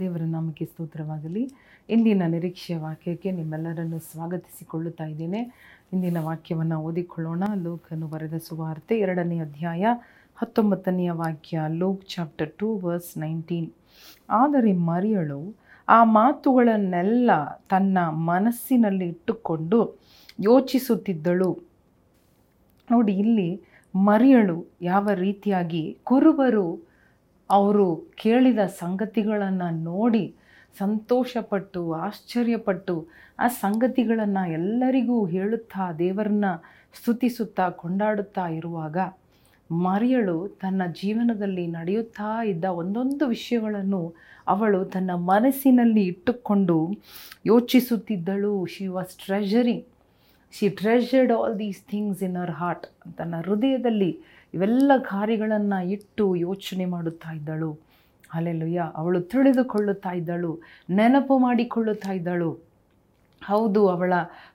ದೇವರ ನಾಮಕ್ಕೆ ಸ್ತೋತ್ರವಾಗಲಿ. ಇಂದಿನ ನಿರೀಕ್ಷೆಯ ವಾಕ್ಯಕ್ಕೆ ನಿಮ್ಮೆಲ್ಲರನ್ನು ಸ್ವಾಗತಿಸಿಕೊಳ್ಳುತ್ತಾ ಇದ್ದೇನೆ. ಇಂದಿನ ವಾಕ್ಯವನ್ನು ಓದಿಕೊಳ್ಳೋಣ. ಲೋಕನು ಬರೆದ ಸುವಾರ್ತೆ ಎರಡನೇ ಅಧ್ಯಾಯ ಹತ್ತೊಂಬತ್ತನೆಯ ವಾಕ್ಯ, Luke chapter two, verse nineteen. ಆದರೆ ಮರಿಯಳು ಆ ಮಾತುಗಳನ್ನೆಲ್ಲ ತನ್ನ ಮನಸ್ಸಿನಲ್ಲಿ ಇಟ್ಟುಕೊಂಡು ಯೋಚಿಸುತ್ತಿದ್ದಳು. ನೋಡಿ, ಇಲ್ಲಿ ಮರಿಯಳು ಯಾವ ರೀತಿಯಾಗಿ ಕುರುಬರು ಅವರು ಕೇಳಿದ ಸಂಗತಿಗಳನ್ನು ನೋಡಿ ಸಂತೋಷಪಟ್ಟು, ಆಶ್ಚರ್ಯಪಟ್ಟು ಆ ಸಂಗತಿಗಳನ್ನು ಎಲ್ಲರಿಗೂ ಹೇಳುತ್ತಾ, ದೇವರನ್ನ ಸ್ತುತಿಸುತ್ತಾ, ಕೊಂಡಾಡುತ್ತಾ ಇರುವಾಗ ಮರಿಯಳು ತನ್ನ ಜೀವನದಲ್ಲಿ ನಡೆಯುತ್ತಾ ಇದ್ದ ಒಂದೊಂದು ವಿಷಯಗಳನ್ನು ಅವಳು ತನ್ನ ಮನಸ್ಸಿನಲ್ಲಿ ಇಟ್ಟುಕೊಂಡು ಯೋಚಿಸುತ್ತಿದ್ದಳು. She was treasuring she treasured all these things in her heart ತನ್ನ ಹೃದಯದಲ್ಲಿ ಇವೆಲ್ಲ ಕಾರ್ಯಗಳನ್ನು ಇಟ್ಟು ಯೋಚನೆ ಮಾಡುತ್ತಾ ಇದ್ದಳು. ಅಲ್ಲೆಲ್ಲುಯ್ಯ ಅವಳು ತಿಳಿದುಕೊಳ್ಳುತ್ತಾ ಇದ್ದಳು. ನೆನಪು ಮಾಡಿಕೊಳ್ಳುತ್ತಾ ಇದ್ದಳು. ಹೌದು, ಅವಳ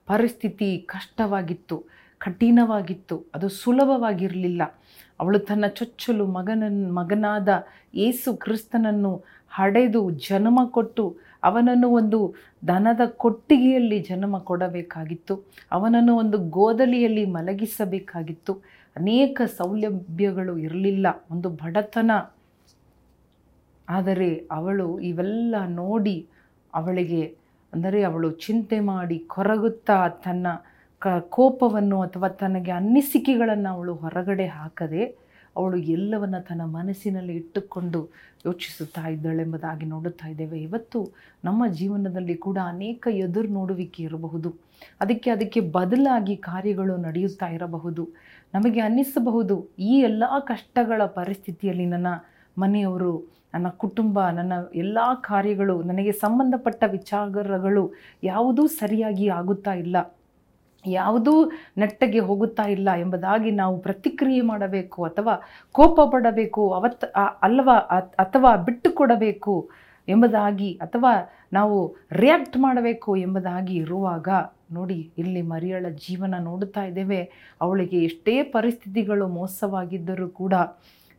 ಪರಿಸ್ಥಿತಿ ಕಷ್ಟವಾಗಿತ್ತು, ಕಠಿಣವಾಗಿತ್ತು, ಅದು ಸುಲಭವಾಗಿರಲಿಲ್ಲ. ಅವಳು ತನ್ನ ಚೊಚ್ಚಲು ಮಗನನ್ನು ಮಗನಾದ ಏಸು ಕ್ರಿಸ್ತನನ್ನು ಹಡೆದು ಜನ್ಮ ಕೊಟ್ಟು ಅವನನ್ನು ಒಂದು ದನದ ಕೊಟ್ಟಿಗೆಯಲ್ಲಿ ಜನ್ಮ ಕೊಡಬೇಕಾಗಿತ್ತು. ಅವನನ್ನು ಒಂದು ಗೋದಲಿಯಲ್ಲಿ ಮಲಗಿಸಬೇಕಾಗಿತ್ತು. ಅನೇಕ ಸೌಲಭ್ಯಗಳು ಇರಲಿಲ್ಲ. ಒಂದು ಬಡತನ. ಆದರೆ ಅವಳು ಇವೆಲ್ಲ ನೋಡಿ ಅವಳಿಗೆ, ಅಂದರೆ ಅವಳು ಚಿಂತೆ ಮಾಡಿ ಕೊರಗುತ್ತಾ ತನ್ನ ಕ ಕೋಪವನ್ನು ಅಥವಾ ತನಗೆ ಅನ್ನಿಸಿಕೆಗಳನ್ನು ಅವಳು ಹೊರಗಡೆ ಹಾಕದೆ ಅವಳು ಎಲ್ಲವನ್ನ ತನ್ನ ಮನಸ್ಸಿನಲ್ಲಿ ಇಟ್ಟುಕೊಂಡು ಯೋಚಿಸುತ್ತಾ ಇದ್ದಾಳೆಂಬುದಾಗಿ ನೋಡುತ್ತಾ ಇದ್ದೇವೆ. ಇವತ್ತು ನಮ್ಮ ಜೀವನದಲ್ಲಿ ಕೂಡ ಅನೇಕ ಎದುರು ನೋಡುವಿಕೆ ಇರಬಹುದು. ಅದಕ್ಕೆ ಅದಕ್ಕೆ ಬದಲಾಗಿ ಕಾರ್ಯಗಳು ನಡೆಯುತ್ತಾ ಇರಬಹುದು. ನಮಗೆ ಅನ್ನಿಸಬಹುದು, ಈ ಎಲ್ಲ ಕಷ್ಟಗಳ ಪರಿಸ್ಥಿತಿಯಲ್ಲಿ ನನ್ನ ಮನೆಯವರು, ನನ್ನ ಕುಟುಂಬ, ನನ್ನ ಎಲ್ಲ ಕಾರ್ಯಗಳು, ನನಗೆ ಸಂಬಂಧಪಟ್ಟ ವಿಚಾರಗಳು ಯಾವುದೂ ಸರಿಯಾಗಿ ಆಗುತ್ತಾ ಇಲ್ಲ. ಯಾವುದೂ ನೆಟ್ಟಗೆ ಹೋಗುತ್ತಾ ಇಲ್ಲ ಎಂಬುದಾಗಿ ನಾವು ಪ್ರತಿಕ್ರಿಯೆ ಮಾಡಬೇಕು ಅಥವಾ ಕೋಪ ಪಡಬೇಕು ಅವತ್ ಅಲ್ಲವಾ ಅಥವಾ ಬಿಟ್ಟು ಕೊಡಬೇಕು ಎಂಬುದಾಗಿ ಅಥವಾ ನಾವು ರಿಯಾಕ್ಟ್ ಮಾಡಬೇಕು ಎಂಬುದಾಗಿ ಇರುವಾಗ ನೋಡಿ, ಇಲ್ಲಿ ಮರಿಯಳ ಜೀವನ ನೋಡುತ್ತಾ ಇದ್ದೇವೆ. ಅವಳಿಗೆ ಎಷ್ಟೇ ಪರಿಸ್ಥಿತಿಗಳು ಮೋಸವಾಗಿದ್ದರೂ ಕೂಡ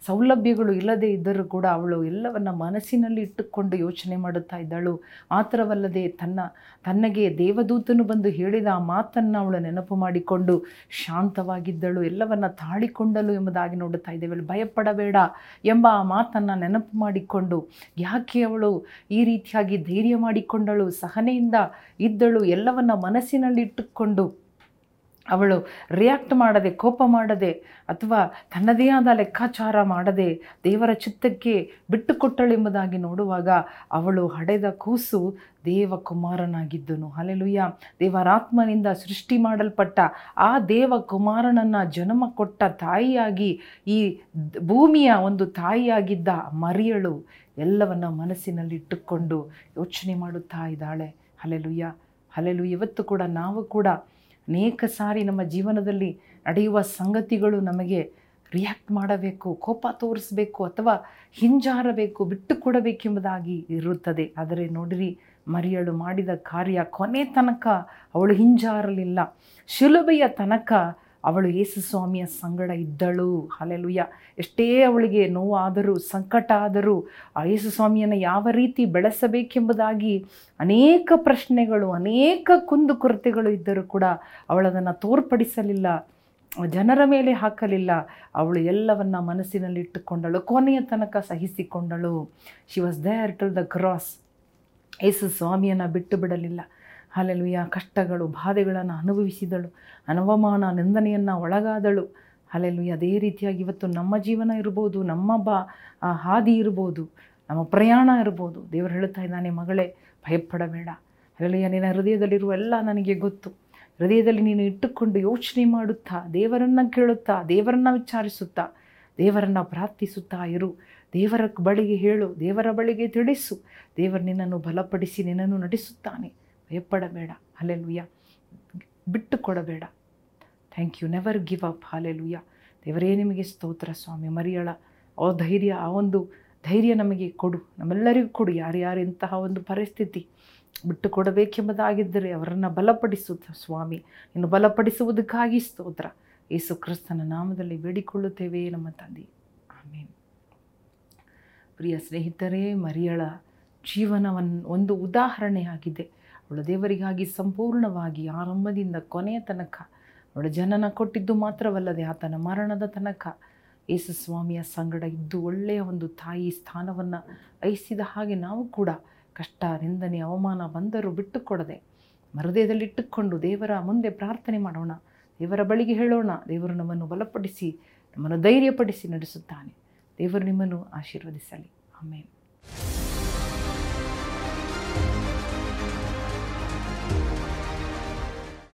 ಸೌಲಭ್ಯಗಳು ಇಲ್ಲದೇ ಇದ್ದರೂ ಕೂಡ ಅವಳು ಎಲ್ಲವನ್ನು ಮನಸ್ಸಿನಲ್ಲಿ ಇಟ್ಟುಕೊಂಡು ಯೋಚನೆ ಮಾಡುತ್ತಾ ಇದ್ದಳು. ಮಾತ್ರವಲ್ಲದೆ ತನ್ನ, ತನ್ನಗೆ ದೇವದೂತನು ಬಂದು ಹೇಳಿದ ಆ ಮಾತನ್ನು ಅವಳು ನೆನಪು ಮಾಡಿಕೊಂಡು ಶಾಂತವಾಗಿದ್ದಳು. ಎಲ್ಲವನ್ನು ತಾಳಿಕೊಂಡಳು ಎಂಬುದಾಗಿ ನೋಡುತ್ತಾ ಇದ್ದೇವೆ. ಭಯಪಡಬೇಡ ಎಂಬ ಆ ಮಾತನ್ನು ನೆನಪು ಮಾಡಿಕೊಂಡು ಯಾಕೆ ಅವಳು ಈ ರೀತಿಯಾಗಿ ಧೈರ್ಯ ಮಾಡಿಕೊಂಡಳು? ಸಹನೆಯಿಂದ ಇದ್ದಳು. ಎಲ್ಲವನ್ನು ಮನಸ್ಸಿನಲ್ಲಿ ಇಟ್ಟುಕೊಂಡು ಅವಳು ರಿಯಾಕ್ಟ್ ಮಾಡದೆ, ಕೋಪ ಮಾಡದೆ ಅಥವಾ ತನ್ನದೇ ಆದ ಲೆಕ್ಕಾಚಾರ ಮಾಡದೆ ದೇವರ ಚಿತ್ತಕ್ಕೆ ಬಿಟ್ಟುಕೊಟ್ಟಳೆಂಬುದಾಗಿ ನೋಡುವಾಗ ಅವಳು ಹಡೆದ ಕೂಸು ದೇವಕುಮಾರನಾಗಿದ್ದನು. ಅಲೆಲುಯ್ಯ ದೇವರಾತ್ಮನಿಂದ ಸೃಷ್ಟಿ ಮಾಡಲ್ಪಟ್ಟ ಆ ದೇವಕುಮಾರನನ್ನು ಜನ್ಮ ಕೊಟ್ಟ ತಾಯಿಯಾಗಿ ಈ ಭೂಮಿಯ ಒಂದು ತಾಯಿಯಾಗಿದ್ದ ಮರಿಯಳು ಎಲ್ಲವನ್ನ ಮನಸ್ಸಿನಲ್ಲಿಟ್ಟುಕೊಂಡು ಯೋಚನೆ ಮಾಡುತ್ತಾ ಇದ್ದಾಳೆ. ಹಲೆಲುಯ್ಯ ಹಲೆಲು ಇವತ್ತು ಕೂಡ ನಾವು ಕೂಡ ಅನೇಕ ಸಾರಿ ನಮ್ಮ ಜೀವನದಲ್ಲಿ ನಡೆಯುವ ಸಂಗತಿಗಳು ನಮಗೆ ರಿಯಾಕ್ಟ್ ಮಾಡಬೇಕು, ಕೋಪ ತೋರಿಸಬೇಕು ಅಥವಾ ಹಿಂಜಾರಬೇಕು ಬಿಟ್ಟು ಕೊಡಬೇಕೆಂಬುದಾಗಿ ಇರುತ್ತದೆ. ಆದರೆ ನೋಡಿರಿ, ಮರಿಯಳು ಮಾಡಿದ ಕಾರ್ಯ ಕೊನೆ ತನಕ ಅವಳು ಹಿಂಜಾರಲಿಲ್ಲ. ಶಿಲುಬೆಯ ತನಕ ಅವಳು ಯೇಸು ಸ್ವಾಮಿಯ ಸಂಗಡ ಇದ್ದಳು. ಹಲೆಲುಯ್ಯ ಎಷ್ಟೇ ಅವಳಿಗೆ ನೋವಾದರೂ, ಸಂಕಟ ಆದರೂ, ಆ ಯೇಸು ಸ್ವಾಮಿಯನ್ನು ಯಾವ ರೀತಿ ಬೆಳೆಸಬೇಕೆಂಬುದಾಗಿ ಅನೇಕ ಪ್ರಶ್ನೆಗಳು, ಅನೇಕ ಕುಂದುಕೊರತೆಗಳು ಇದ್ದರೂ ಕೂಡ ಅವಳದನ್ನು ತೋರ್ಪಡಿಸಲಿಲ್ಲ, ಜನರ ಮೇಲೆ ಹಾಕಲಿಲ್ಲ. ಅವಳು ಎಲ್ಲವನ್ನ ಮನಸ್ಸಿನಲ್ಲಿಟ್ಟುಕೊಂಡಳು, ಕೊನೆಯ ತನಕ ಸಹಿಸಿಕೊಂಡಳು. She was there to the cross ಯೇಸು ಸ್ವಾಮಿಯನ್ನು ಬಿಟ್ಟು ಬಿಡಲಿಲ್ಲ. ಅಲ್ಲೆಲುಯ್ಯ ಕಷ್ಟಗಳು, ಬಾಧೆಗಳನ್ನು ಅನುಭವಿಸಿದಳು. ಅನವಮಾನ, ನಿಂದನೆಯನ್ನು ಒಳಗಾದಳು. ಅಲ್ಲೆಲುಯ್ಯ ಅದೇ ರೀತಿಯಾಗಿ ಇವತ್ತು ನಮ್ಮ ಜೀವನ ಇರ್ಬೋದು, ನಮ್ಮ ಬಾ ಹಾದಿ ಇರ್ಬೋದು, ನಮ್ಮ ಪ್ರಯಾಣ ಇರ್ಬೋದು. ದೇವರು ಹೇಳುತ್ತಾ ಇದ್ದಾನೆ, ಮಗಳೇ, ಭಯಪಡಬೇಡ. ಅಲ್ಲೆಲುಯ್ಯ ನಿನ್ನ ಹೃದಯದಲ್ಲಿರುವ ಎಲ್ಲ ನನಗೆ ಗೊತ್ತು. ಹೃದಯದಲ್ಲಿ ನೀನು ಇಟ್ಟುಕೊಂಡು ಯೋಚನೆ ಮಾಡುತ್ತಾ, ದೇವರನ್ನು ಕೇಳುತ್ತಾ, ದೇವರನ್ನು ವಿಚಾರಿಸುತ್ತಾ, ದೇವರನ್ನು ಪ್ರಾರ್ಥಿಸುತ್ತಾ ಇರು. ದೇವರ ಬಳಿಗೆ ಹೇಳು, ದೇವರ ಬಳಿಗೆ ತಿಳಿಸು. ದೇವರು ನಿನ್ನನ್ನು ಬಲಪಡಿಸಿ ನಿನ್ನನ್ನು ನಡೆಸುತ್ತಾನೆ. ಭಯಪಡಬೇಡ. ಅಲ್ಲೆಲುಯ್ಯ ಬಿಟ್ಟು ಕೊಡಬೇಡ thank you never give up hallelujah ದೇವರೇ, ನಿಮಗೆ ಸ್ತೋತ್ರ ಸ್ವಾಮಿ. ಮರಿಯಳ, ಆ ಧೈರ್ಯ, ಆ ಒಂದು ಧೈರ್ಯ ನಮಗೆ ಕೊಡು. ನಮ್ಮೆಲ್ಲರಿಗೂ ಕೊಡು. ಯಾರ್ಯಾರು ಇಂತಹ ಒಂದು ಪರಿಸ್ಥಿತಿ ಬಿಟ್ಟು ಕೊಡಬೇಕೆಂಬುದಾಗಿದ್ದರೆ ಅವರನ್ನು ಬಲಪಡಿಸು ಸ್ವಾಮಿ. ಇನ್ನು ಬಲಪಡಿಸುವುದಕ್ಕಾಗಿ ಸ್ತೋತ್ರ. ಯೇಸು ಕ್ರಿಸ್ತನ ನಾಮದಲ್ಲಿ ಬೇಡಿಕೊಳ್ಳುತ್ತೇವೆ ನಮ್ಮ ತಂದೆ. ಆಮೇನ್. ಪ್ರಿಯ ಸ್ನೇಹಿತರೇ, ಮರಿಯಳ ಜೀವನವನ್ನು ಒಂದು ಉದಾಹರಣೆಯಾಗಿದೆ. ಅವಳು ದೇವರಿಗಾಗಿ ಸಂಪೂರ್ಣವಾಗಿ ಆರಂಭದಿಂದ ಕೊನೆಯ ತನಕ ಅವಳ ಜನನ ಕೊಟ್ಟಿದ್ದು ಮಾತ್ರವಲ್ಲದೆ ಆತನ ಮರಣದ ತನಕ ಯೇಸು ಸ್ವಾಮಿಯ ಸಂಗಡ ಇದ್ದು ಒಳ್ಳೆಯ ಒಂದು ತಾಯಿ ಸ್ಥಾನವನ್ನು ವಹಿಸಿದ ಹಾಗೆ ನಾವು ಕೂಡ ಕಷ್ಟ ನಿಂದನೆ ಅವಮಾನ ಬಂದರೂ ಬಿಟ್ಟುಕೊಡದೆ ಮೃದಯದಲ್ಲಿಟ್ಟುಕೊಂಡು ದೇವರ ಮುಂದೆ ಪ್ರಾರ್ಥನೆ ಮಾಡೋಣ, ದೇವರ ಬಳಿಗೆ ಹೇಳೋಣ, ದೇವರು ನಮ್ಮನ್ನು ಬಲಪಡಿಸಿ, ನಮ್ಮನ್ನು ಧೈರ್ಯಪಡಿಸಿ ನಡೆಸುತ್ತಾನೆ. ದೇವರು ನಿಮ್ಮನ್ನು ಆಶೀರ್ವದಿಸಲಿ. ಆಮೇಲೆ